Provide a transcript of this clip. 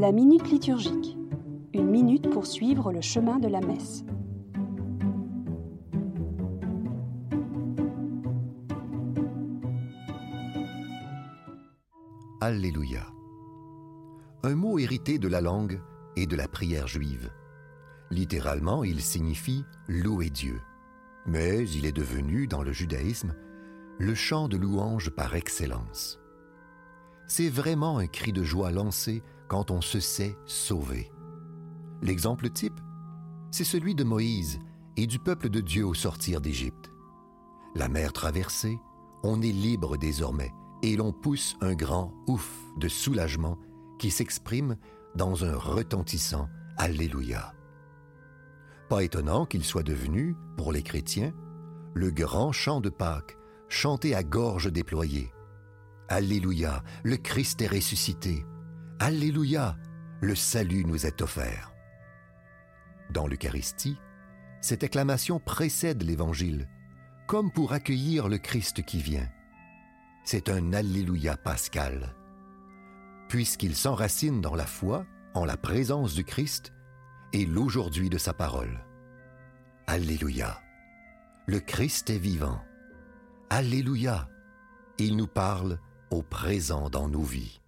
La minute liturgique. Une minute pour suivre le chemin de la messe. Alléluia. Un mot hérité de la langue et de la prière juive. Littéralement, il signifie louer Dieu. Mais il est devenu, dans le judaïsme, le chant de louange par excellence. C'est vraiment un cri de joie lancé quand on se sait sauvé. L'exemple type, c'est celui de Moïse et du peuple de Dieu au sortir d'Égypte. La mer traversée, on est libre désormais et l'on pousse un grand ouf de soulagement qui s'exprime dans un retentissant Alléluia. Pas étonnant qu'il soit devenu, pour les chrétiens, le grand chant de Pâques, chanté à gorge déployée. Alléluia, le Christ est ressuscité. Alléluia, le salut nous est offert. Dans l'Eucharistie, cette acclamation précède l'Évangile, comme pour accueillir le Christ qui vient. C'est un Alléluia pascal. Puisqu'il s'enracine dans la foi, en la présence du Christ et l'aujourd'hui de sa parole. Alléluia. Le Christ est vivant. Alléluia. Il nous parle au présent dans nos vies.